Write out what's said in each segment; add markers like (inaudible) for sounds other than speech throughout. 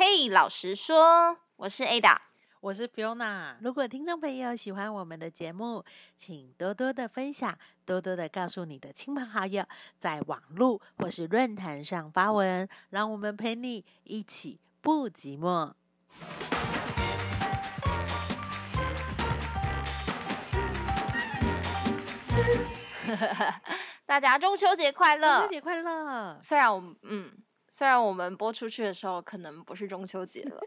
嘿，老实说，我是 Ada，我是 Fiona。如果听众朋友喜欢我们的节目，请多多的分享，多多的告诉你的亲朋好友，在网络或是论坛上发文，让我们陪你一起不寂寞。(laughs) 大家中秋节快乐！中秋节快乐！虽然我们嗯，虽然我们播出去的时候可能不是中秋节了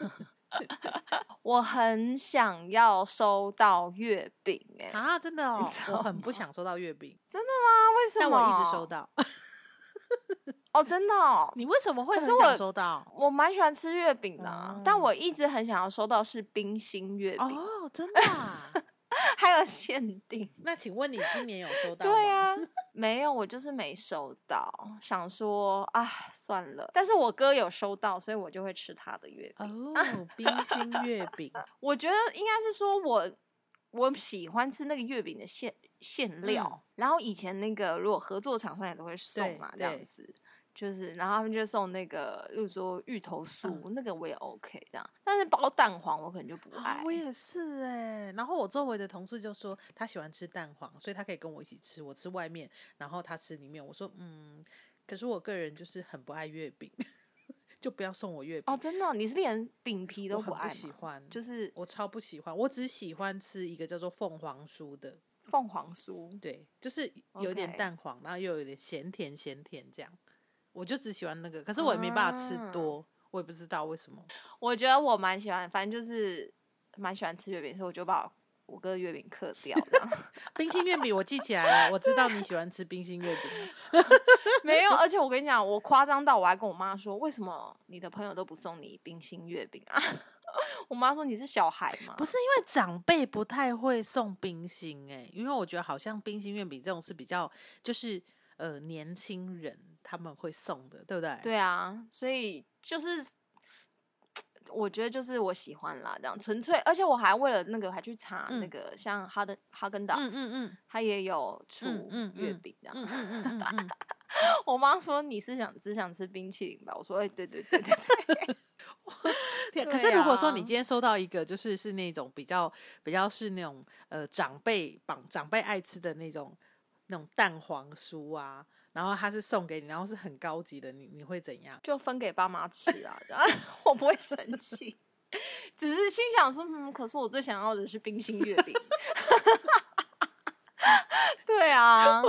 (laughs) (laughs) 我很想要收到月饼哎啊，真的哦，我很不想收到月饼，真的吗？为什么？但我一直收到。哦，真的？哦？(laughs) 你为什么会很想收到？我蛮喜欢吃月饼的，但我一直很想要收到是冰心月饼哦，真的。还有限定，那请问你今年有收到吗？对啊，没有，我就是没收到。想说啊，算了。但是我哥有收到，所以我就会吃他的月饼哦，冰心月饼。(laughs) 我觉得应该是说我我喜欢吃那个月饼的馅馅料，然后以前那个如果合作厂商也都会送嘛，这样子。就是，然后他们就送那个，例如说芋头酥，那个我也 OK 这样。但是包蛋黄我可能就不爱。我也是哎。然后我周围的同事就说他喜欢吃蛋黄，所以他可以跟我一起吃，我吃外面，然后他吃里面。我说嗯，可是我个人就是很不爱月饼，(laughs) 就不要送我月饼。哦，真的，你是连饼皮都不爱？不喜欢，就是我超不喜欢，我只喜欢吃一个叫做凤凰酥的凤凰酥。对，就是有点蛋黄，然后又有点咸甜咸甜这样。我就只喜欢那个，可是我也没办法吃多，我也不知道为什么。我觉得我蛮喜欢，反正就是蛮喜欢吃月饼，所以我就把我哥月饼刻掉了。(laughs) 冰心月饼我记起来了，我知道你喜欢吃冰心月饼。(laughs) 没有，而且我跟你讲，我夸张到我还跟我妈说，为什么你的朋友都不送你冰心月饼啊？(laughs) 我妈说你是小孩吗？不是，因为长辈不太会送冰心哎，因为我觉得好像冰心月饼这种是比较就是呃年轻人。他们会送的，对不对？对啊，所以就是我觉得就是我喜欢啦，这样纯粹，而且我还为了那个还去查那个像哈登哈根达斯，嗯嗯嗯，他也有出月饼这样，嗯嗯嗯嗯。(laughs) 我妈说你是想只想吃冰淇淋吧？我说哎，对对对对对。(laughs) (laughs) 可是如果说你今天收到一个，就是是那种比较比较是那种呃长辈绑长辈爱吃的那种那种蛋黄酥啊。然后他是送给你，然后是很高级的，你你会怎样？就分给爸妈吃啊，(laughs) 我不会生气，只是心想说，嗯，可是我最想要的是冰心月饼。(laughs) 对啊，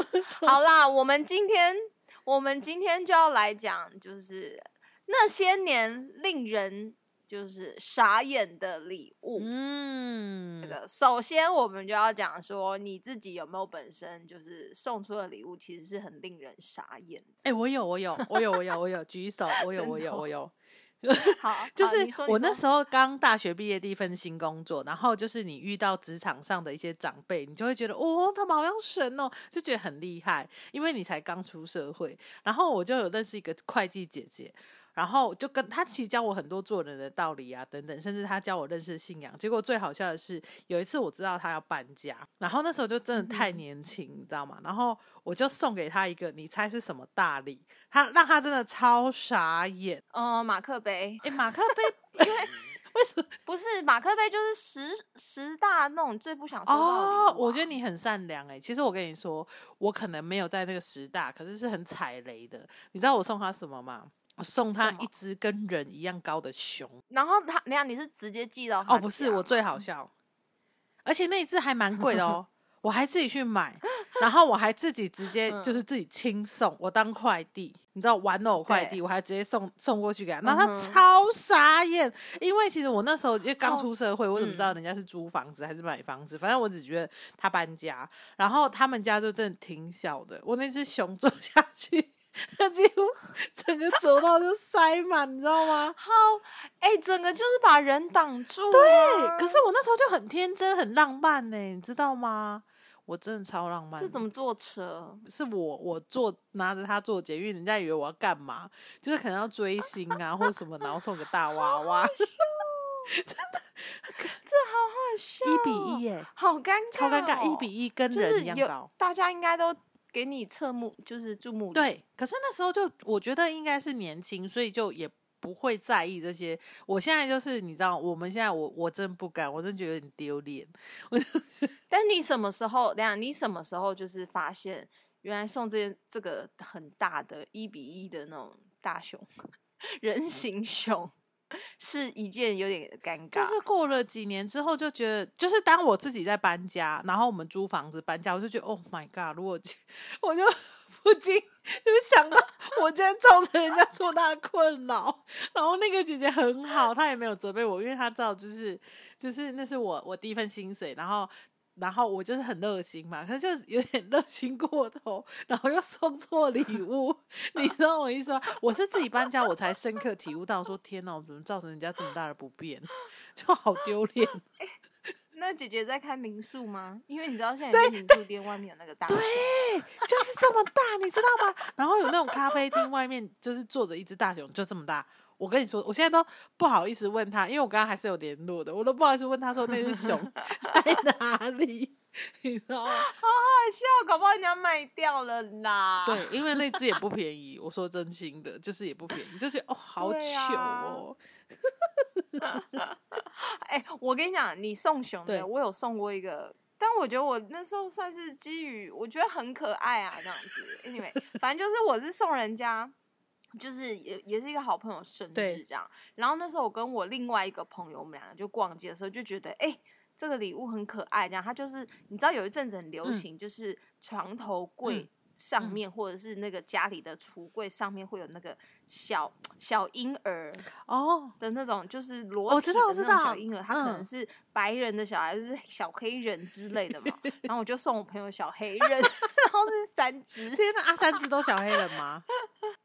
好啦，我们今天我们今天就要来讲，就是那些年令人。就是傻眼的礼物。嗯，首先我们就要讲说，你自己有没有本身就是送出的礼物，其实是很令人傻眼。哎，我有，我有，我有，我有，我有，举手，我有，(laughs) 我有，我有。(laughs) 好，(laughs) 就是我那时候刚大学毕业第一份新工作，然后就是你遇到职场上的一些长辈，你就会觉得哦，他们好像神哦，就觉得很厉害，因为你才刚出社会。然后我就有认识一个会计姐姐。然后就跟他其实教我很多做人的道理啊，等等，甚至他教我认识信仰。结果最好笑的是，有一次我知道他要搬家，然后那时候就真的太年轻，你知道吗？然后我就送给他一个，你猜是什么大礼？他让他真的超傻眼。哦，马克杯。哎，马克杯，因为为什么不是马克杯？就是十十大那种最不想收到的。我觉得你很善良哎。其实我跟你说，我可能没有在那个十大，可是是很踩雷的。你知道我送他什么吗？我送他一只跟人一样高的熊，然后他，你看你是直接寄到哦，不是我最好笑，而且那一只还蛮贵的哦，(laughs) 我还自己去买，然后我还自己直接就是自己轻送，我当快递，你知道玩偶快递，我还直接送送过去给他，那他超傻眼，因为其实我那时候就刚出社会，我怎么知道人家是租房子还是买房子？反正我只觉得他搬家，然后他们家就真的挺小的，我那只熊坐 (laughs) 下去。他 (laughs) 几乎整个走道就塞满，你知道吗？(laughs) 好，哎，整个就是把人挡住。对，可是我那时候就很天真、很浪漫呢，你知道吗？我真的超浪漫。这怎么坐车？是我，我坐拿着它坐捷运，人家以为我要干嘛？就是可能要追星啊，(laughs) 或者什么，然后送个大娃娃。真的，这好好笑。一比一耶，好尴尬，超尴尬。一比一跟人一样高，大家应该都。给你侧目就是注目对，可是那时候就我觉得应该是年轻，所以就也不不会在意这些。我现在就是你知道，我们现在我我真不敢，我真觉得有点丢脸。我就 (laughs) 但你什么时候？等下你什么时候就是发现，原来送这这个很大的一比一的那种大熊 (laughs) 人形熊，是一件有点尴尬。就是过了几年之后，就觉得，就是当我自己在搬家，然后我们租房子搬家，我就觉得，Oh my god！如果我就不禁就想到，我今天造成人家这么大的困扰。然后那个姐姐很好，她也没有责备我，因为她知道，就是就是那是我我第一份薪水，然后。然后我就是很热心嘛，可是就是有点热心过头，然后又送错礼物，(laughs) 你知道我意思吗？我是自己搬家，我才深刻体悟到说，天哪，我怎么造成人家这么大的不便，(laughs) 就好丢脸。(laughs) 那姐姐在开民宿吗？因为你知道现在民宿店外面有那个大，对，就是这么大，你知道吗？然后有那种咖啡厅外面就是坐着一只大熊，就这么大。我跟你说，我现在都不好意思问他，因为我刚刚还是有联络的，我都不好意思问他说那只熊 (laughs) 在哪里，(laughs) 你知道吗？好好笑，搞不好人家卖掉了啦。对，因为那只也不便宜，(laughs) 我说真心的，就是也不便宜，就是哦，好糗哦。哎，我跟你讲，你送熊的，我有送过一个，但我觉得我那时候算是基于我觉得很可爱啊，这样子。Anyway，反正就是我是送人家。就是也也是一个好朋友生日这样，然后那时候我跟我另外一个朋友，我们两个就逛街的时候就觉得，哎，这个礼物很可爱，这样。他就是你知道有一阵子很流行，就是床头柜。上面或者是那个家里的橱柜上面会有那个小小婴儿哦的那种，就是裸体的那种小婴儿，他可能是白人的小孩，就是小黑人之类的嘛。(laughs) 然后我就送我朋友小黑人，(laughs) 然后是三只。天哪，啊，三只都小黑人吗？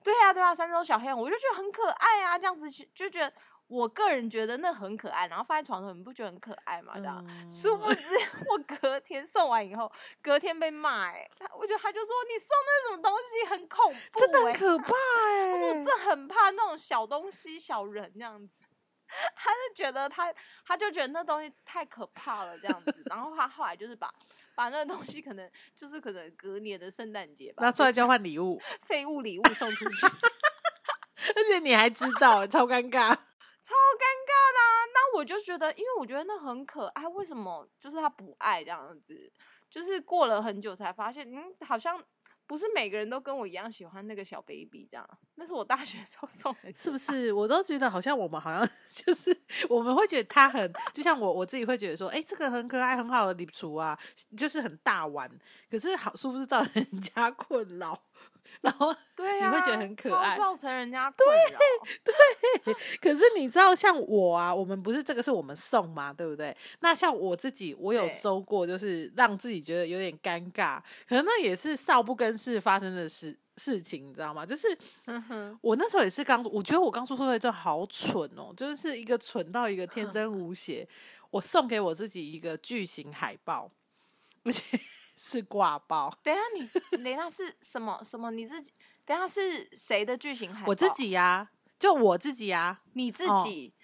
对啊，对啊，三只小黑人，我就觉得很可爱啊，这样子就觉得。我个人觉得那很可爱，然后放在床头，你不觉得很可爱吗？这样，殊不知我隔天送完以后，隔天被骂，哎，我觉得他就说你送那什么东西很恐怖，真的很可怕哎，我说这很怕那种小东西、小人这样子，他就觉得他他就觉得那东西太可怕了这样子，然后他后来就是把把那个东西可能就是可能隔年的圣诞节吧，拿出来交换礼物，废物礼物送出去，(laughs) 而且你还知道，超尴尬。超尴尬啦！那我就觉得，因为我觉得那很可爱，为什么就是他不爱这样子？就是过了很久才发现，嗯，好像不是每个人都跟我一样喜欢那个小 baby 这样。那是我大学时候 (laughs) 送的，是不是？我都觉得好像我们好像 (laughs) 就是我们会觉得他很，就像我我自己会觉得说，哎，这个很可爱，很好的礼橱啊，就是很大碗。可是好，是不是造成人家困扰？然后，(laughs) 对呀，你会觉得很可爱，造成人家困扰。对，(laughs) 可是你知道，像我啊，我们不是这个是我们送嘛，对不对？那像我自己，我有收过，就是让自己觉得有点尴尬，可能那也是少不更事发生的事事情，你知道吗？就是，我那时候也是刚，我觉得我刚出社会就好蠢哦，就是一个蠢到一个天真无邪。我送给我自己一个巨型海报，而且。是挂包。等下你，等下是什么什么？你自己，等下是谁的剧情海报？我自己呀，就我自己呀。你自己，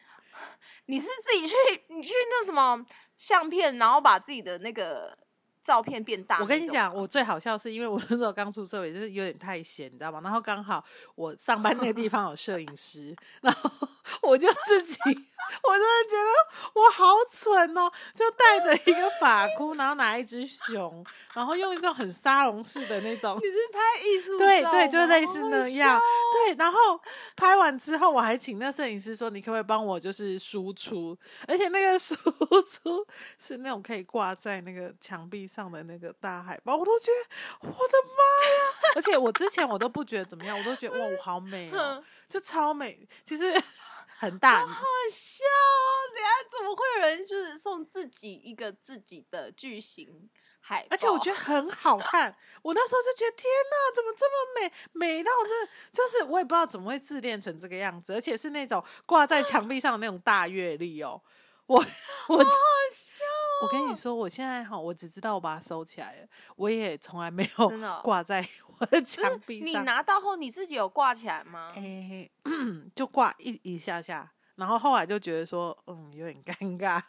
你是自己去，你去那什么相片，然后把自己的那个照片变大。我跟你讲，我最好笑是因为我 (laughs) 那时候刚出社会，就是有点太闲，你知道吗？然后刚好我上班那个地方有摄影师，(laughs) 然后我就自己。(laughs) 我真的觉得我好蠢哦！就带着一个发箍，然后拿一只熊，然后用一种很沙龙式的那种。你是拍艺术？对对，就类似那样。对，然后拍完之后，我还请那摄影师说：“你可不可以帮我就是输出？而且那个输出是那种可以挂在那个墙壁上的那个大海报。”我都觉得我的妈呀！而且我之前我都不觉得怎么样，我都觉得哇，我好美哦，(laughs) 就超美。其实。很大，好笑哦！等下怎么会有人就是送自己一个自己的巨型海报？而且我觉得很好 (laughs) 看。我那时候就觉得天哪，怎么这么美？美到这，就是我也不知道怎么会自恋成这个样子，而且是那种挂在墙壁上的那种大阅历哦。我我好笑。我跟你说，我现在哈，我只知道我把它收起来了，我也从来没有挂在我 (laughs) 的 (laughs) 墙壁上。你拿到后，你自己有挂起来吗？哎，(clears throat) 就挂一一下下，然后后来就觉得说，嗯，有点尴尬。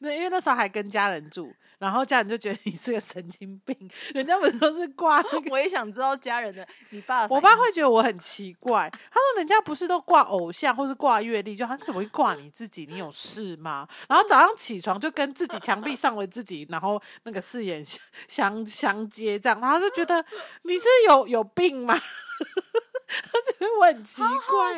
那因为那时候还跟家人住，然后家人就觉得你是个神经病。人家不是都是挂那个，我也想知道家人的，你爸我爸会觉得我很奇怪。他说人家不是都挂偶像或是挂阅历，就他怎么会挂你自己？你有事吗？然后早上起床就跟自己墙壁上的自己，然后那个视眼相相相接这样，然后就觉得你是有有病吗？他觉得我很奇怪，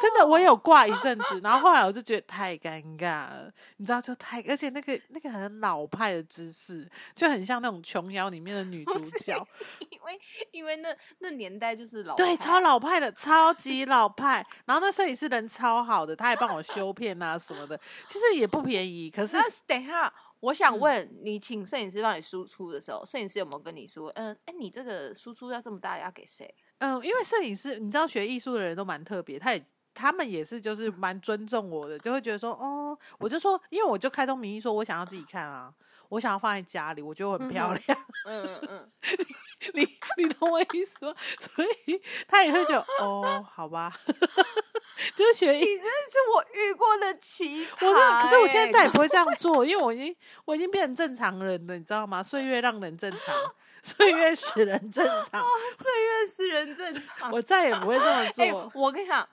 真的，我有挂一阵子，然后后来我就觉得太尴尬了，你知道，就太，而且那个那个很老派的姿势，就很像那种琼瑶里面的女主角，(laughs) 因为因为那那年代就是老对，超老派的，超级老派。然后那摄影师人超好的，他还帮我修片啊什么的，其实也不便宜，可是那等一下，我想嗯问你，请摄影师帮你输出的时候，摄影师有没有跟你说，嗯，哎，你这个输出要这么大，要给谁？嗯，因为摄影师，你知道学艺术的人都蛮特别，他也他们也是就是蛮尊重我的，就会觉得说，哦，我就说，因为我就开宗明义说我想要自己看啊，我想要放在家里，我觉得我很漂亮，嗯嗯嗯，(laughs) 你你懂我意思吗？(laughs) 所以他也会觉得，哦，好吧，(laughs) 就是学艺你真的是我遇过的奇葩、我那可是我现在再也欸不会这样做，因为我已经我已经变成正常人了，你知道吗？岁月让人正常，岁月使人正 (laughs) 常，岁月使人正常。我再也不会这么 (laughs) 哎、做。我跟你讲，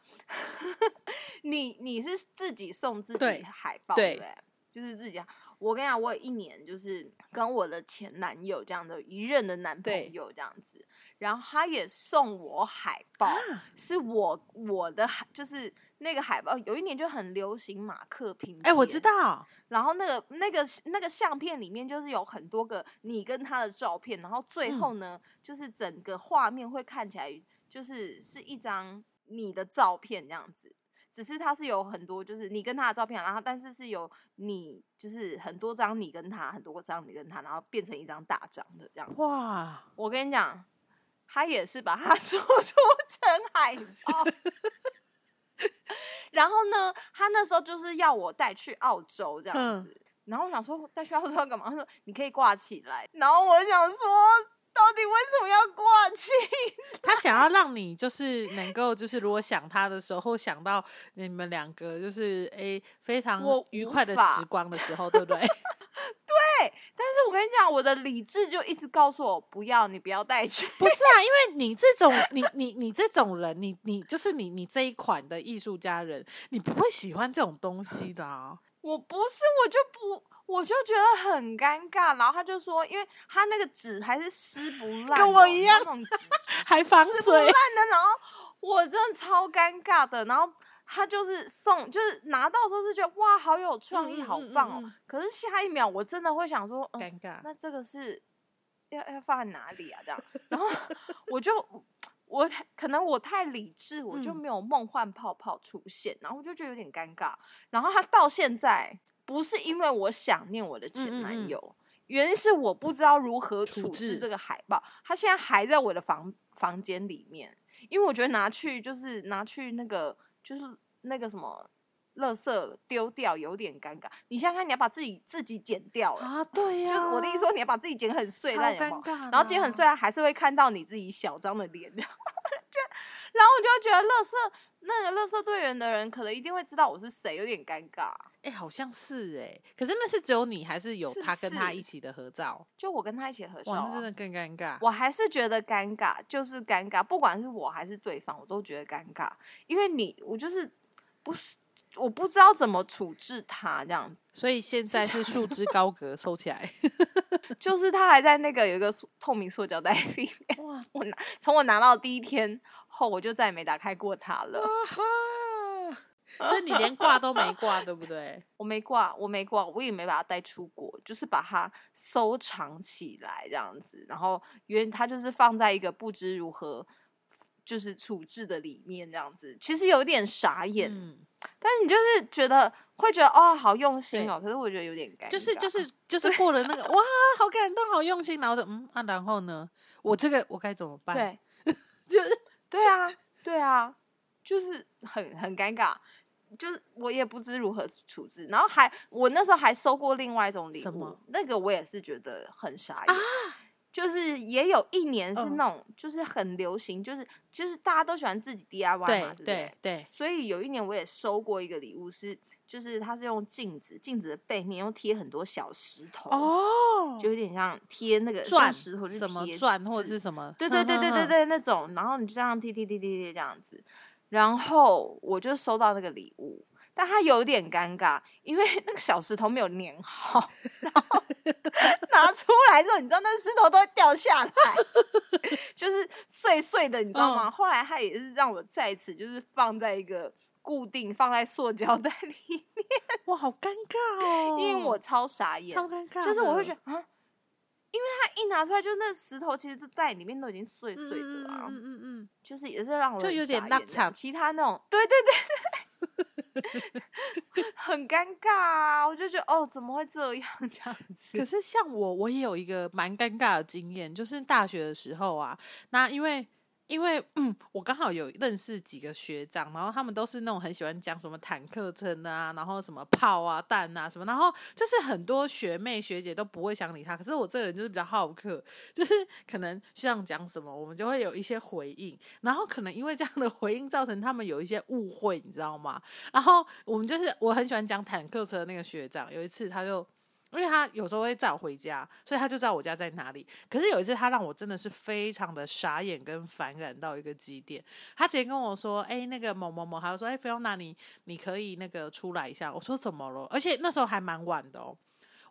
你你是自己送自己海报对不对？就是自己。我跟你讲，我有一年就是跟我的前男友这样的一任的男朋友这样子，然后他也送我海报，啊是我我的海，就是那个海报，有一年就很流行马克拼哎、我知道，然后那个那个那个相片里面就是有很多个你跟他的照片，然后最嗯后呢，就是整个画面会看起来就是是一张你的照片这样子。只是它是有很多，就是你跟他的照片，然后但是是有你，就是很多张你跟他，很多张你跟他，然后变成一张大张的这样。哇，我跟你讲，他也是把它 (laughs) 说出成海报。(laughs) (laughs) 然后呢，他那时候就是要我带去澳洲这样嗯子。然后我想说带去澳洲要干嘛？他说你可以挂起来。然后我想说，什么要挂起？(laughs) 他想要让你就是能够就是如果想他的时候，或想到你们两个就是诶、非常愉快的时光的时候，对不对 (laughs) 对？但是我跟你讲，我的理智就一直告诉我不要，你不要带去。不是啊，因为你这种你你你这种人，你你就是你你这一款的艺术家人，你不会喜欢这种东西的啊。我不是，我就不，我就觉得很尴尬。然后他就说，因为他那个纸还是撕不烂跟我一样那种纸 (laughs) 还防水烂的。然后我真的超尴尬的。然后他就是送，就是拿到的时候是觉得哇，好有创意，好棒哦。嗯嗯可是下一秒我真的会想说，嗯，尴尬，那这个是要要放在哪里啊？这样，然后我就我可能我太理智，我就嗯没有梦幻泡泡出现，然后我就觉得有点尴尬。然后他到现在不是因为我想念我的前嗯嗯嗯男友。原因是我不知道如何处处置置这个海报，他现在还在我的房房间里面，因为我觉得拿去就是拿去那个就是那个什么，垃圾丢掉有点尴尬。你想想看，你要把自己自己剪掉了，啊，对呀、就是我的意思说，你要把自己剪很碎超烂，有没有尴尬然后剪很碎，烂，还是会看到你自己小张的脸，(laughs) 然后我就觉得，垃圾那个垃圾队员的人可能一定会知道我是谁，有点尴尬。哎、好像是哎、可是那是只有你，还是有他跟他一起的合照？就我跟他一起合照、那真的更尴尬。我还是觉得尴尬，就是尴尬，不管是我还是对方，我都觉得尴尬，因为你我就是不是我不知道怎么处置他，这样所以现在是束之高阁，收起来。(laughs) 就是他还在那个有一个透明塑胶袋里面，哇，我拿从我拿到第一天后，我就再也没打开过它了。(laughs) (laughs) 所以你连挂都没挂，对不对？我没挂，我没挂，我也没把它带出国，就是把它收藏起来这样子。然后原它就是放在一个不知如何就是处置的里面这样子，其实有点傻眼，嗯，但是你就是觉得会觉得哦好用心哦，可是我觉得有点尴尬，就是就 (laughs) 是就是过了那个哇，好感动，好用心，然后就嗯啊，然后呢，我这个我该怎么办？对，(laughs) 就是对啊，对啊，就是很很尴尬。就是我也不知如何处置，然后还我那时候还收过另外一种礼物，那个我也是觉得很傻眼，就是也有一年是嗯那种，就是很流行，就是就是大家都喜欢自己 DIY 嘛，对对不对对，所以有一年我也收过一个礼物是，就是它是用镜子，镜子的背面用贴很多小石头，哦，就有点像贴那个钻石头去什么贴钻或者是什么？对对对对对对那种，然后你就这样贴贴贴贴贴这样子，然后我就收到那个礼物，但他有点尴尬，因为 (laughs) 那个小石头没有粘好，然后 (laughs) 拿出来之后，你知道那石头都会掉下来，就是碎碎的，你知道吗？嗯后来他也是让我再次就是放在一个固定放在塑胶袋 (laughs) 里面，哇，好尴尬哦，因为我超傻眼，超尴尬，就是我会觉得啊，因为它一拿出来，就那石头其实在里面都已经碎嗯碎的啊，嗯嗯嗯嗯，就是也是让我很就有点那场其他那种，对对对对，(laughs) 很尴尬啊！我就觉得哦，怎么会这样这样子？可是像我，我也有一个蛮尴尬的经验，就是大学的时候啊，那因为。因为嗯，我刚好有认识几个学长，然后他们都是那种很喜欢讲什么坦克车啊，然后什么炮啊、弹啊什么，然后就是很多学妹学姐都不会想理他。可是我这个人就是比较好客，就是可能学长讲什么，我们就会有一些回应，然后可能因为这样的回应造成他们有一些误会，你知道吗？然后我们就是我很喜欢讲坦克车那个学长，有一次他就。因为他有时候会载我回家，所以他就知道我家在哪里。可是有一次，他让我真的是非常的傻眼跟反感到一个极点。他直接跟我说：“哎、那个某某某，还有说，哎、菲欧娜，你你可以那个出来一下。”我说：“怎么了？”而且那时候还蛮晚的哦。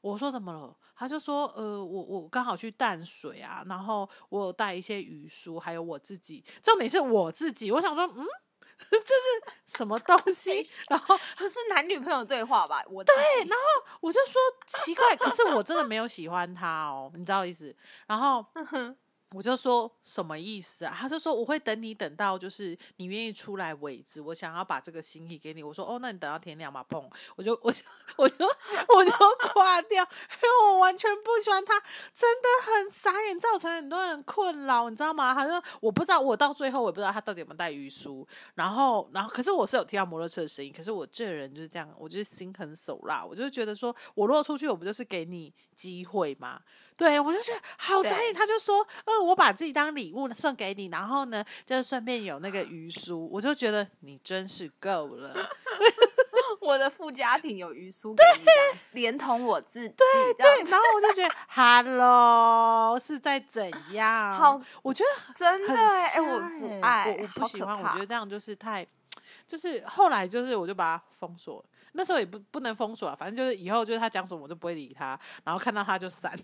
我说怎么了？他就说，呃，我我刚好去淡水啊，然后我有带一些雨书，还有我自己，重点是我自己。我想说，嗯，(laughs) 这是什么东 (laughs) 西？然后这是男女朋友对话吧？我对，然后我就说奇怪，可是我真的没有喜欢他哦，你知道意思？然后我就说什么意思啊？他就说我会等你等到就是你愿意出来为止，我想要把这个心意给你。我说哦，那你等到天亮嘛，砰！我就我就我就我就挂掉，因为我完全不喜欢他，真的很傻眼，造成很多人困扰，你知道吗？他说我不知道，我到最后我也不知道他到底有没有带鱼书，然后然后可是我是有听到摩托车的声音，可是我这人就是这样，我就是心狠手辣，我就觉得说我如果出去，我不就是给你机会吗？对，我就觉得好傻眼。对他就说，呃，我把自己当礼物送给你，然后呢，就是顺便有那个鱼书，我就觉得你真是够了。(laughs) 我的附加品有鱼酥给你，连同我自己这对样，然后我就觉得，Hello 是在怎样？好，我觉得真的哎、瞎我欸不爱，我我不喜欢，我觉得这样就是太，就是后来就是我就把它封锁了。那时候也不不能封锁啊，反正就是以后就是他讲什么我就不会理他，然后看到他就删。(laughs)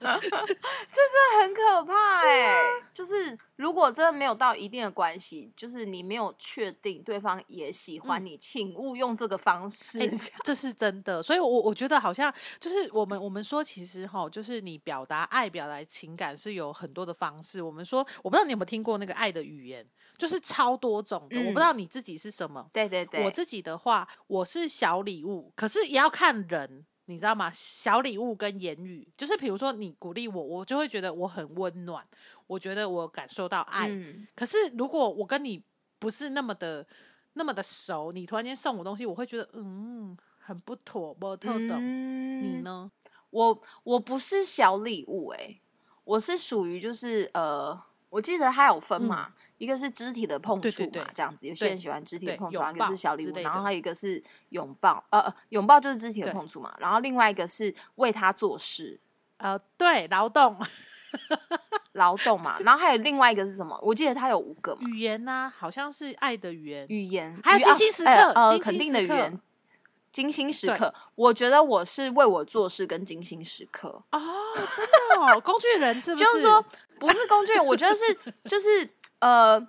这很可怕哎、啊就是如果真的没有到一定的关系，就是你没有确定对方也喜欢你，请勿用这个方式。哎、这是真的，所以我，我觉得好像就是我们我们说，其实哈，就是你表达爱、表达情感是有很多的方式。我们说，我不知道你有没有听过那个爱的语言，就是超多种的。我不知道你自己是什么，对对对，我自己的话，我是小礼物，可是也要看人。你知道吗？小礼物跟言语，就是比如说你鼓励我，我就会觉得我很温暖，我觉得我感受到爱。嗯，可是如果我跟你不是那么的那么的熟，你突然间送我东西，我会觉得嗯很不妥，不特懂。嗯你呢？我我不是小礼物哎、我是属于就是呃，我记得它有分嘛，一个是肢体的碰触嘛，嗯对对对这样子，有些人喜欢肢体的碰触，然后一个是小礼物，然后还有一个是拥抱，呃，呃拥抱就是肢体的碰触嘛，然后另外一个是为他做事。呃，对，劳动 (laughs) 劳动嘛，然后还有另外一个是什么？我记得他有五个嘛，语言呐、好像是爱的语言。语言，还有语精心时刻呃呃，肯定的语言，精心时刻。我觉得我是为我做事跟精心时刻，哦，真的哦，工具人是不就是说不是工具人，我觉得是就是呃，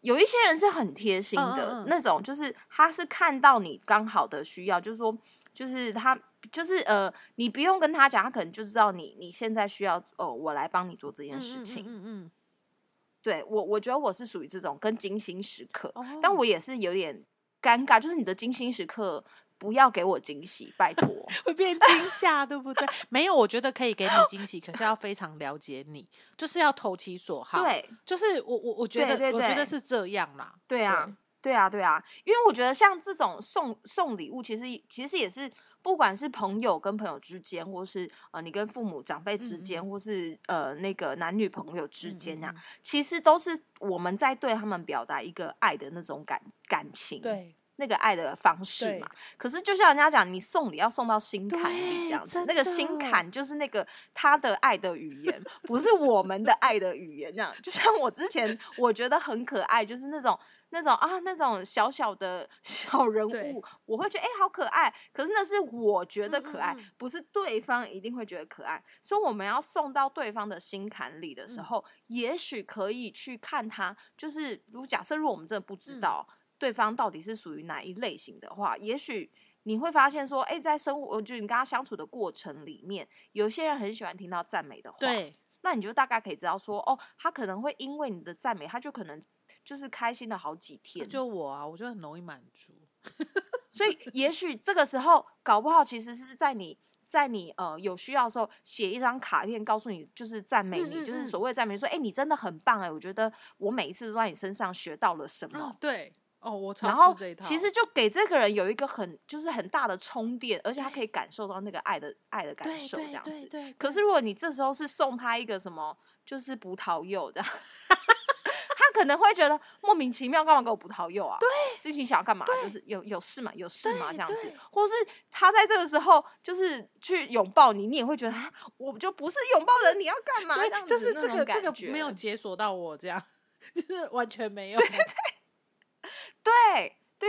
有一些人是很贴心的、那种，就是他是看到你刚好的需要，就是说，就是他就是呃，你不用跟他讲，他可能就知道你你现在需要哦，我来帮你做这件事情。嗯嗯嗯对我，我觉得我是属于这种跟精心时刻，嗯，但哦我也是有点尴尬，就是你的精心时刻不要给我惊喜，拜托。会变惊吓，对不对？没有，我觉得可以给你惊喜，可是要非常了解你，就是要投其所好。，对，就是我我我觉得对对对我觉得是这样啦。对啊，对啊，对啊，因为我觉得像这种送送礼物，其实其实也是不管是朋友跟朋友之间，或是呃你跟父母长辈之间，嗯或是呃那个男女朋友之间啊，其实都是我们在对他们表达一个爱的那种感感情。对，那个爱的方式嘛。可是就像人家讲，你送礼要送到心坎里这样子，那个心坎就是那个他的爱的语言，不是我们的爱的语言。这样，就像我之前我觉得很可爱，就是那种。那种啊，那种小小的小人物，我会觉得哎、好可爱。可是那是我觉得可爱，嗯嗯嗯不是对方一定会觉得可爱。所以我们要送到对方的心坎里的时嗯候，也许可以去看他，就是如果假设如果我们真的不知嗯道、对方到底是属于哪一类型的话，也许你会发现说，哎、在生活，就你跟他相处的过程里面，有些人很喜欢听到赞美的话，对，那你就大概可以知道说，哦，他可能会因为你的赞美，他就可能就是开心了好几天，就我啊，我就很容易满足。所以也许这个时候，搞不好其实是在你。在你呃有需要的时候，写一张卡片，告诉你就是赞美你，嗯嗯嗯就是所谓赞美，说哎、你真的很棒哎，我觉得我每一次都在你身上学到了什么。哦，对，哦，我超然后。其实就给这个人有一个很就是很大的充电，而且他可以感受到那个爱的爱的感受这样子。可是如果你这时候是送他一个什么，就是葡萄柚这样，(laughs) 他可能会觉得莫名其妙，干嘛给我葡萄柚啊？对，自己想要干嘛？就是有有事嘛，有事嘛这样子对，或是他在这个时候就是去拥抱你，你也会觉得啊，我就不是拥抱人，你要干嘛？就是这个这个没有解锁到我这样，(laughs) 就是完全没有。对对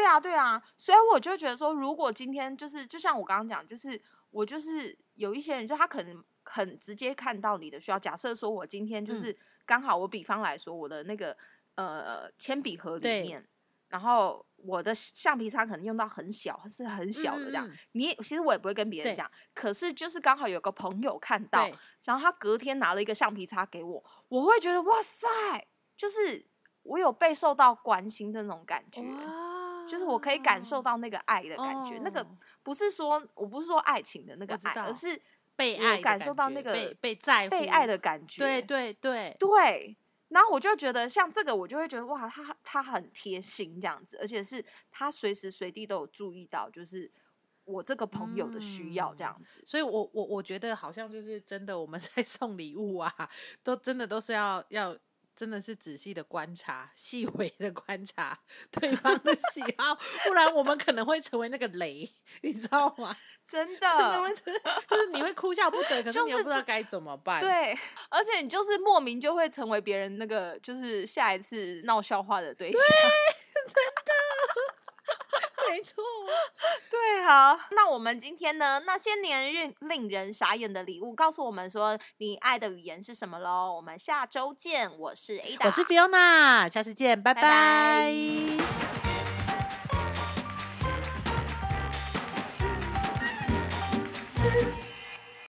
啊，对啊，所以我就觉得说，如果今天就是就像我刚刚讲，就是我就是有一些人，就他可能很直接看到你的需要。假设说我今天嗯就是刚好，我比方来说，我的那个呃铅笔盒里面，然后我的橡皮擦可能用到很小，是很小的这样。嗯嗯嗯你也其实我也不会跟别人讲，可是就是刚好有个朋友看到，然后他隔天拿了一个橡皮擦给我，我会觉得哇塞，就是我有被受到关心的那种感觉。就是我可以感受到那个爱的感觉，那个哦不是说我不是说爱情的那个爱，而是被爱感受到那个被被在乎、被爱的感觉。对对对，对，然后我就觉得像这个，我就会觉得哇，他他很贴心这样子，而且是他随时随地都有注意到，就是我这个朋友的需要这样子。所以我我我觉得好像就是真的，我们在 (laughs) 送礼物啊，都真的都是要要。真的是仔细的观察，细微的观察对方的喜好，不然我们可能会成为那个雷，你知道吗？真 (laughs) 真的 (laughs) 就是你会哭笑不得，可是你又不知道该怎么办。对，而且你就是莫名就会成为别人那个就是下一次闹笑话的对象。没错。(laughs) 对，啊，那我们今天呢？那些年令令人傻眼的礼物，告诉我们说你爱的语言是什么喽？我们下周见，我是 Ada，我是 Fiona，下次见，拜拜拜拜